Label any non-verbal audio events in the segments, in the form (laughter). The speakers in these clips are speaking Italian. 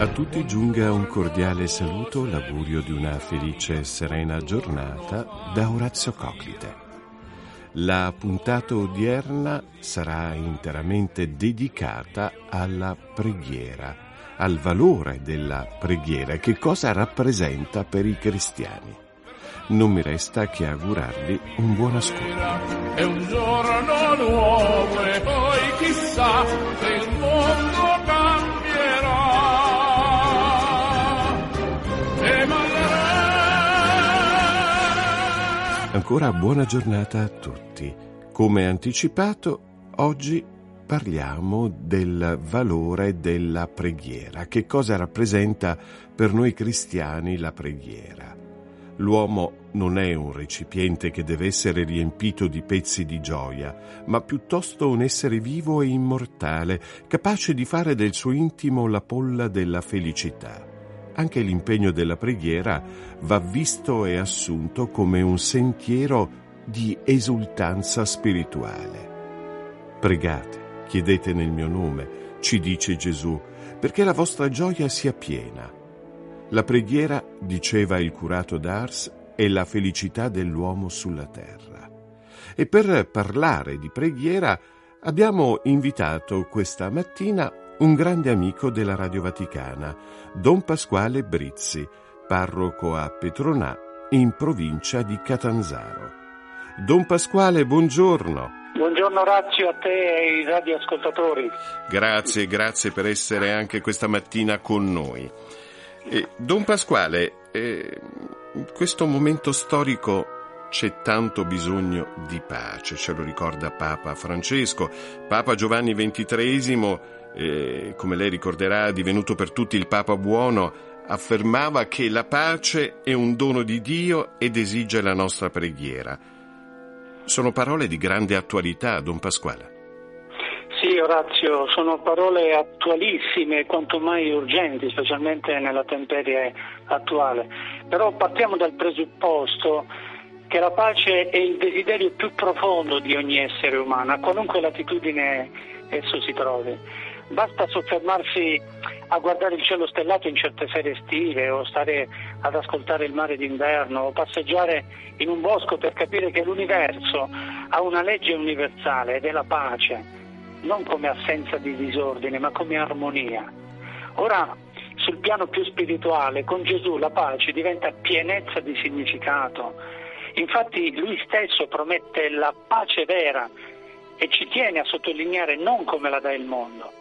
A tutti giunga un cordiale saluto, l'augurio di una felice e serena giornata da Orazio Coclite. La puntata odierna sarà interamente dedicata alla preghiera, al valore della preghiera che cosa rappresenta per i cristiani. Non mi resta che augurarvi un buon ascolto. È un giorno nuovo e poi chissà il mondo Ancora buona giornata a tutti. Come anticipato, oggi parliamo del valore della preghiera. Che cosa rappresenta per noi cristiani la preghiera? L'uomo non è un recipiente che deve essere riempito di pezzi di gioia, ma piuttosto un essere vivo e immortale, capace di fare del suo intimo la polla della felicità anche l'impegno della preghiera va visto e assunto come un sentiero di esultanza spirituale. Pregate, chiedete nel mio nome, ci dice Gesù, perché la vostra gioia sia piena. La preghiera, diceva il curato d'Ars, è la felicità dell'uomo sulla terra. E per parlare di preghiera abbiamo invitato questa mattina un grande amico della Radio Vaticana, Don Pasquale Brizzi, parroco a Petronà, in provincia di Catanzaro. Don Pasquale, buongiorno. Buongiorno Orazio a te e ai radioascoltatori. Grazie, grazie per essere anche questa mattina con noi. Eh, Don Pasquale, eh, in questo momento storico c'è tanto bisogno di pace, ce lo ricorda Papa Francesco. Papa Giovanni XXIII eh, come lei ricorderà, divenuto per tutti il Papa buono, affermava che la pace è un dono di Dio ed esige la nostra preghiera. Sono parole di grande attualità, Don Pasquale. Sì, Orazio, sono parole attualissime, quanto mai urgenti, specialmente nella temperie attuale. Però partiamo dal presupposto che la pace è il desiderio più profondo di ogni essere umano, a qualunque latitudine esso si trovi. Basta soffermarsi a guardare il cielo stellato in certe sere estive o stare ad ascoltare il mare d'inverno o passeggiare in un bosco per capire che l'universo ha una legge universale ed è la pace, non come assenza di disordine ma come armonia. Ora, sul piano più spirituale, con Gesù la pace diventa pienezza di significato. Infatti lui stesso promette la pace vera e ci tiene a sottolineare non come la dà il mondo,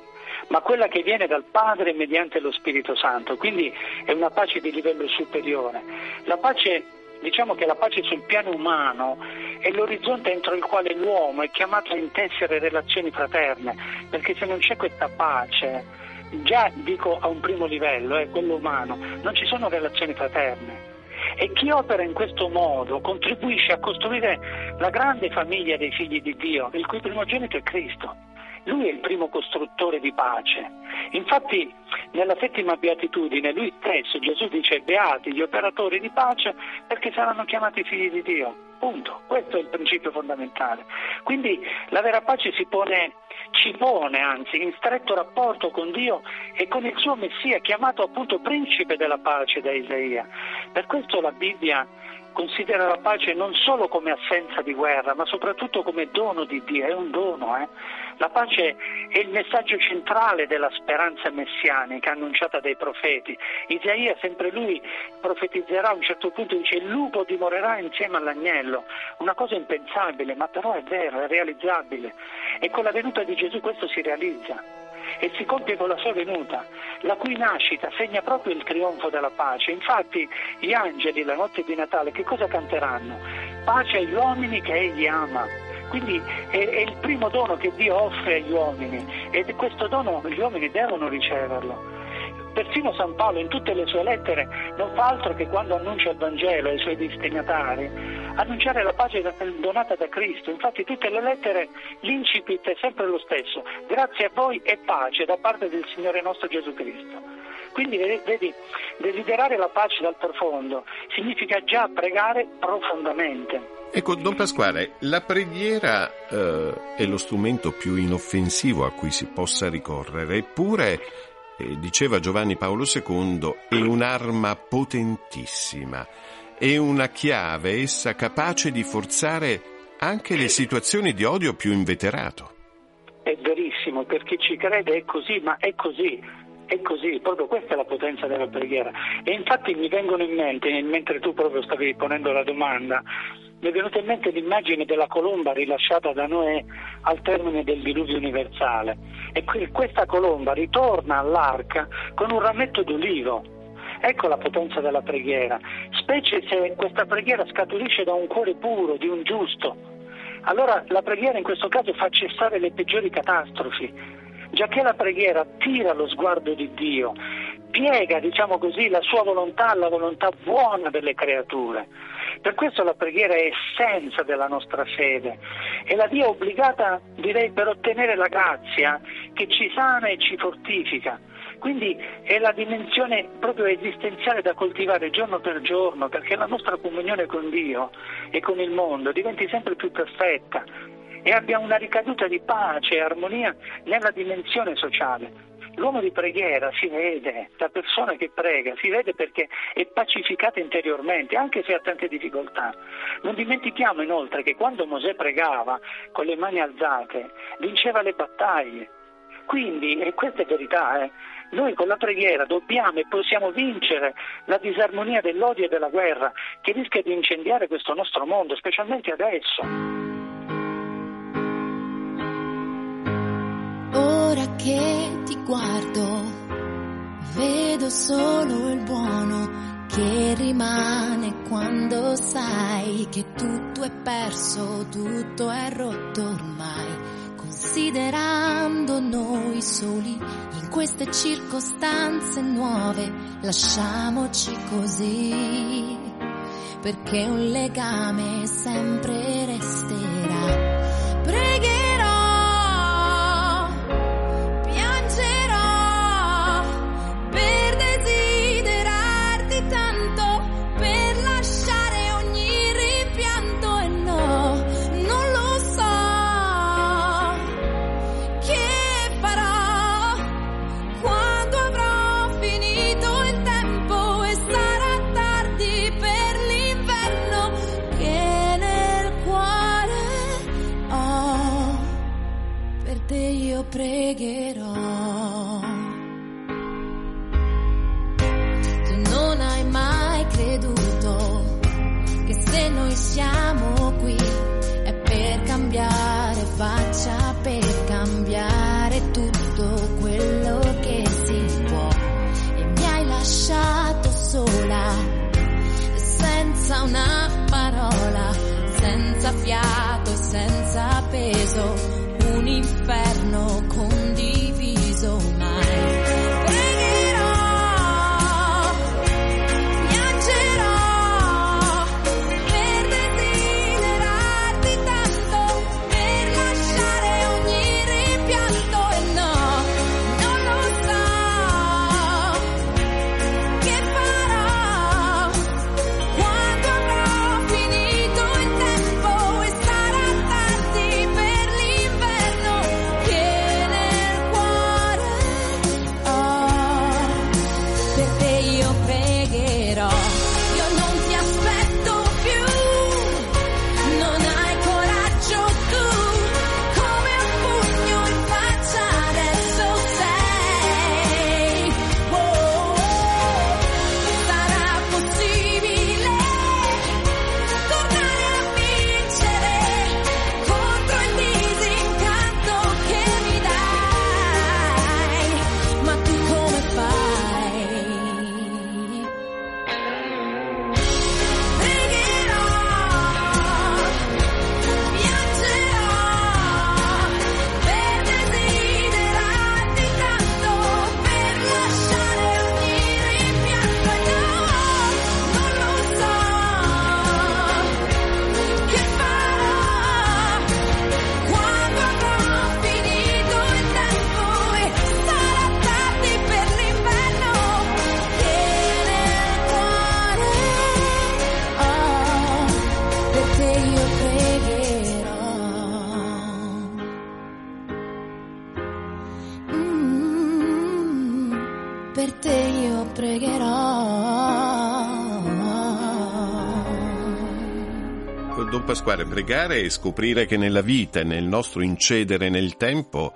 ma quella che viene dal Padre mediante lo Spirito Santo, quindi è una pace di livello superiore. La pace, diciamo che la pace sul piano umano è l'orizzonte entro il quale l'uomo è chiamato a intessere relazioni fraterne, perché se non c'è questa pace, già dico a un primo livello, è eh, quello umano, non ci sono relazioni fraterne. E chi opera in questo modo contribuisce a costruire la grande famiglia dei figli di Dio, il cui primogenito è Cristo. Lui è il primo costruttore di pace. Infatti nella settima beatitudine lui stesso, Gesù dice, beati gli operatori di pace perché saranno chiamati figli di Dio. Punto. Questo è il principio fondamentale. Quindi la vera pace pone, ci pone anzi in stretto rapporto con Dio e con il suo Messia, chiamato appunto principe della pace da Isaia. Per questo la Bibbia considera la pace non solo come assenza di guerra, ma soprattutto come dono di Dio, è un dono. Eh? La pace è il messaggio centrale della speranza messianica annunciata dai profeti. Isaia, sempre lui, profetizzerà a un certo punto, dice il lupo dimorerà insieme all'agnello, una cosa impensabile, ma però è vero, è realizzabile. E con la venuta di Gesù questo si realizza e si compie con la sua venuta, la cui nascita segna proprio il trionfo della pace. Infatti gli angeli la notte di Natale che cosa canteranno? Pace agli uomini che egli ama. Quindi è, è il primo dono che Dio offre agli uomini e questo dono gli uomini devono riceverlo. Persino San Paolo in tutte le sue lettere non fa altro che quando annuncia il Vangelo ai suoi destinatari, annunciare la pace donata da Cristo. Infatti tutte le lettere, l'incipit è sempre lo stesso, grazie a voi e pace da parte del Signore nostro Gesù Cristo. Quindi vedi, desiderare la pace dal profondo significa già pregare profondamente. Ecco, Don Pasquale, la preghiera eh, è lo strumento più inoffensivo a cui si possa ricorrere, eppure, eh, diceva Giovanni Paolo II, è un'arma potentissima, è una chiave essa capace di forzare anche le situazioni di odio più inveterato. È verissimo, per chi ci crede è così, ma è così. È così, proprio questa è la potenza della preghiera. E infatti mi vengono in mente, mentre tu proprio stavi ponendo la domanda, mi è venuta in mente l'immagine della colomba rilasciata da Noè al termine del diluvio universale. E questa colomba ritorna all'arca con un rametto d'olivo. Ecco la potenza della preghiera, specie se questa preghiera scaturisce da un cuore puro, di un giusto. Allora la preghiera in questo caso fa cessare le peggiori catastrofi, giacché la preghiera attira lo sguardo di Dio, piega, diciamo così, la sua volontà alla volontà buona delle creature. Per questo la preghiera è essenza della nostra fede e la via obbligata, direi, per ottenere la grazia che ci sana e ci fortifica. Quindi è la dimensione proprio esistenziale da coltivare giorno per giorno perché la nostra comunione con Dio e con il mondo diventi sempre più perfetta e abbia una ricaduta di pace e armonia nella dimensione sociale. L'uomo di preghiera si vede, la persona che prega si vede perché è pacificata interiormente, anche se ha tante difficoltà. Non dimentichiamo inoltre che quando Mosè pregava con le mani alzate, vinceva le battaglie. Quindi, e questa è verità, eh, noi con la preghiera dobbiamo e possiamo vincere la disarmonia dell'odio e della guerra che rischia di incendiare questo nostro mondo, specialmente adesso. Ora che ti guardo, vedo solo il buono che rimane quando sai che tutto è perso, tutto è rotto ormai. Considerando noi soli in queste circostanze nuove, lasciamoci così, perché un legame sempre resterà. Pregherò. Tu non hai mai creduto che se noi siamo qui è per cambiare faccia, per cambiare tutto quello che si può. E mi hai lasciato sola, senza una parola, senza fiato senza peso un inferno io pregherò. Don Pasquale, pregare e scoprire che nella vita e nel nostro incedere nel tempo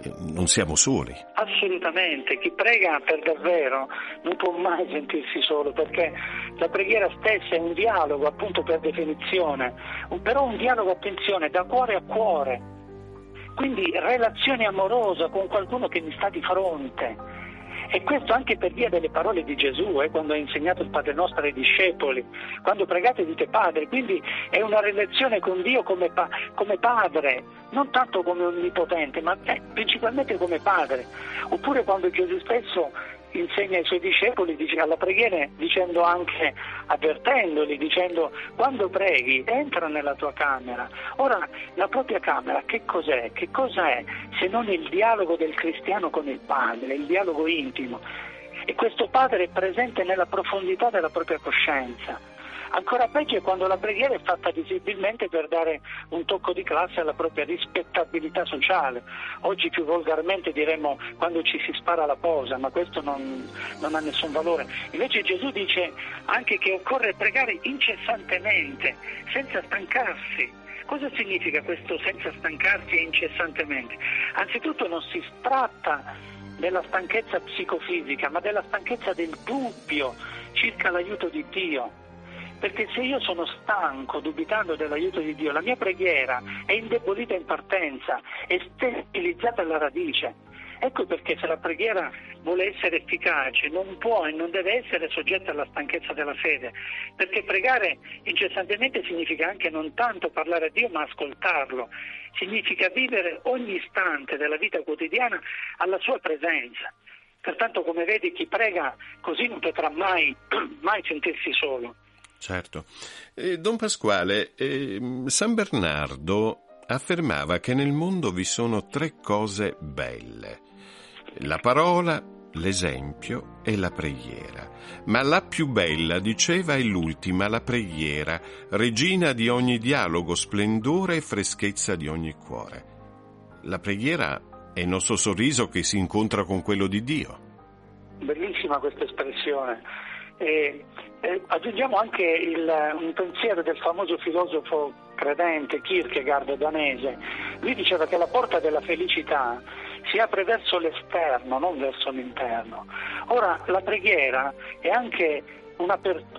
eh, non siamo soli. Assolutamente, chi prega per davvero non può mai sentirsi solo perché la preghiera stessa è un dialogo appunto per definizione, però un dialogo, attenzione, da cuore a cuore, quindi relazione amorosa con qualcuno che mi sta di fronte. E questo anche per via delle parole di Gesù, eh, quando ha insegnato il Padre nostro ai discepoli, quando pregate dite Padre, quindi è una relazione con Dio come, pa- come Padre, non tanto come onnipotente, ma eh, principalmente come Padre. Oppure quando Gesù stesso insegna ai suoi discepoli dice, alla preghiera dicendo anche, avvertendoli, dicendo quando preghi entra nella tua camera. Ora la propria camera che cos'è? Che cosa è se non il dialogo del cristiano con il Padre, il dialogo intimo? E questo Padre è presente nella profondità della propria coscienza. Ancora peggio è quando la preghiera è fatta visibilmente per dare un tocco di classe alla propria rispettabilità sociale. Oggi più volgarmente diremmo quando ci si spara la posa, ma questo non, non ha nessun valore. Invece Gesù dice anche che occorre pregare incessantemente, senza stancarsi. Cosa significa questo senza stancarsi e incessantemente? Anzitutto non si tratta della stanchezza psicofisica, ma della stanchezza del dubbio circa l'aiuto di Dio. Perché se io sono stanco, dubitando dell'aiuto di Dio, la mia preghiera è indebolita in partenza, è sterilizzata alla radice. Ecco perché se la preghiera vuole essere efficace non può e non deve essere soggetta alla stanchezza della fede, perché pregare incessantemente significa anche non tanto parlare a Dio ma ascoltarlo, significa vivere ogni istante della vita quotidiana alla sua presenza. Pertanto come vedi chi prega così non potrà mai, (clears throat) mai sentirsi solo. Certo. Eh, Don Pasquale, eh, San Bernardo affermava che nel mondo vi sono tre cose belle. La parola, l'esempio e la preghiera. Ma la più bella, diceva, è l'ultima, la preghiera, regina di ogni dialogo, splendore e freschezza di ogni cuore. La preghiera è il nostro sorriso che si incontra con quello di Dio. Bellissima questa espressione. E, e aggiungiamo anche il- un pensiero del famoso filosofo credente Kierkegaard danese. Lui diceva che la porta della felicità si apre verso l'esterno, non verso l'interno. Ora la preghiera è anche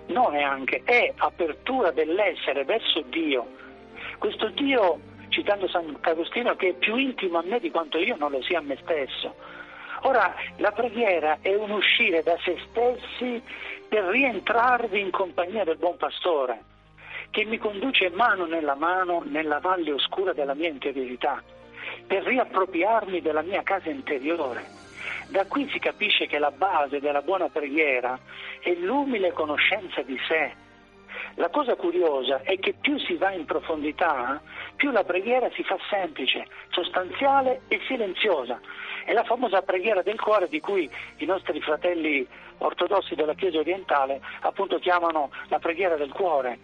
non è anche, è apertura dell'essere verso Dio. Questo Dio, citando Sant'Agostino, che è più intimo a me di quanto io non lo sia a me stesso. Ora, la preghiera è un uscire da se stessi per rientrarvi in compagnia del buon pastore, che mi conduce mano nella mano nella valle oscura della mia interiorità, per riappropriarmi della mia casa interiore. Da qui si capisce che la base della buona preghiera è l'umile conoscenza di sé. La cosa curiosa è che più si va in profondità, più la preghiera si fa semplice, sostanziale e silenziosa. È la famosa preghiera del cuore di cui i nostri fratelli ortodossi della Chiesa orientale appunto chiamano la preghiera del cuore.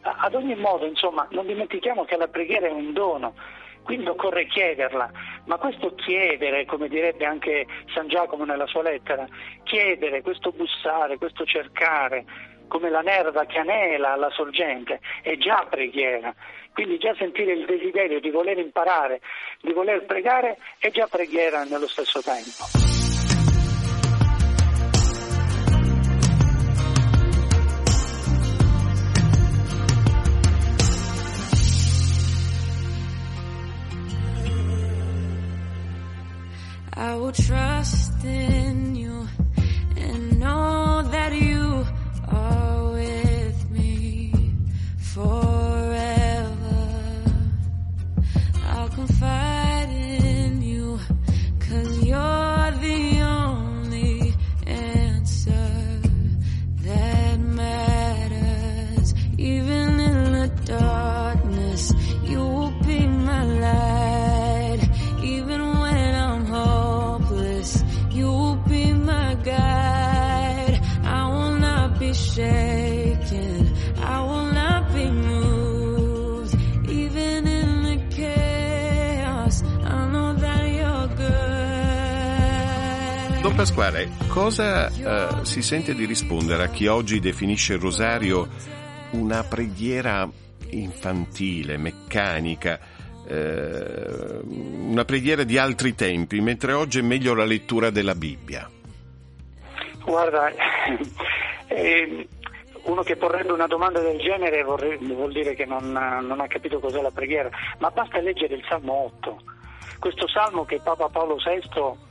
Ad ogni modo, insomma, non dimentichiamo che la preghiera è un dono, quindi occorre chiederla, ma questo chiedere, come direbbe anche San Giacomo nella sua lettera, chiedere, questo bussare, questo cercare, come la nerva che anela alla sorgente, è già preghiera. Quindi già sentire il desiderio di voler imparare, di voler pregare, è già preghiera nello stesso tempo. I will trust in Pasquale, cosa eh, si sente di rispondere a chi oggi definisce il rosario una preghiera infantile, meccanica, eh, una preghiera di altri tempi, mentre oggi è meglio la lettura della Bibbia? Guarda, eh, uno che porrebbe una domanda del genere vorrebbe, vuol dire che non, non ha capito cos'è la preghiera, ma basta leggere il Salmo 8, questo salmo che Papa Paolo VI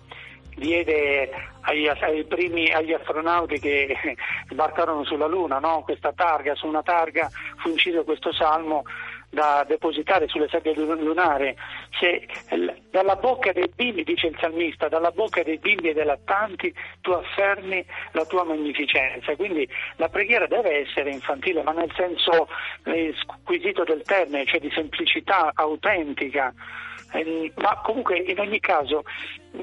diede agli, ai primi, agli astronauti che (laughs) sbarcarono sulla Luna, no? questa targa, su una targa fu inciso questo salmo da depositare sulle sabbie lunare. Se, dalla bocca dei bimbi, dice il salmista, dalla bocca dei bimbi e dei lattanti tu affermi la tua magnificenza. Quindi la preghiera deve essere infantile, ma nel senso eh, squisito del termine, cioè di semplicità autentica. Eh, ma comunque in ogni caso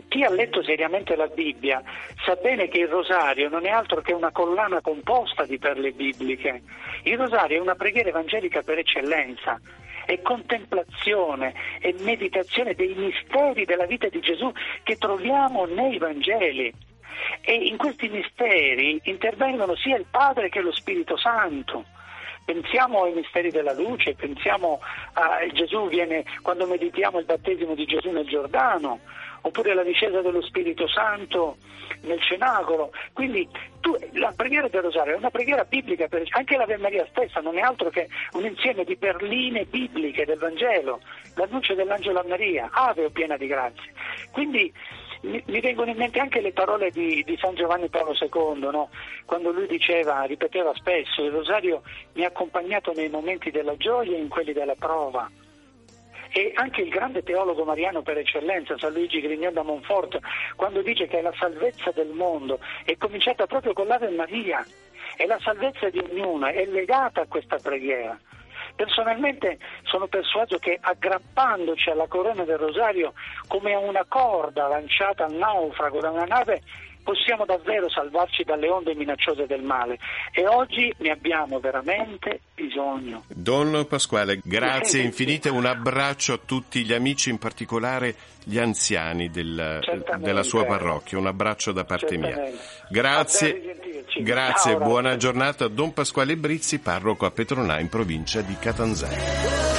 chi ha letto seriamente la Bibbia sa bene che il rosario non è altro che una collana composta di perle bibliche. Il rosario è una preghiera evangelica per eccellenza, è contemplazione, è meditazione dei misteri della vita di Gesù che troviamo nei Vangeli. E in questi misteri intervengono sia il Padre che lo Spirito Santo. Pensiamo ai misteri della luce, pensiamo a Gesù viene, quando meditiamo il battesimo di Gesù nel Giordano, oppure la discesa dello Spirito Santo nel cenacolo. Quindi tu, la preghiera del rosario è una preghiera biblica, anche l'Ave Maria stessa non è altro che un insieme di perline bibliche del Vangelo, l'annuncio dell'angelo a Maria, ave o piena di grazia. Quindi mi, mi, vengono in mente anche le parole di, di San Giovanni Paolo II, no? quando lui diceva, ripeteva spesso, il rosario mi ha accompagnato nei momenti della gioia e in quelli della prova. E anche il grande teologo mariano per eccellenza, San Luigi Grignon da Monfort, quando dice che la salvezza del mondo è cominciata proprio con l'Ave Maria e la salvezza di ognuno è legata a questa preghiera. Personalmente sono persuaso che aggrappandoci alla corona del rosario come a una corda lanciata al naufrago da una nave possiamo davvero salvarci dalle onde minacciose del male e oggi ne abbiamo veramente bisogno. Don Pasquale, grazie infinite, un abbraccio a tutti gli amici, in particolare gli anziani del, della sua parrocchia, un abbraccio da parte Certamente. mia. Grazie, grazie, buona giornata a Don Pasquale Brizzi, parroco a Petronà in provincia di Catanzaro.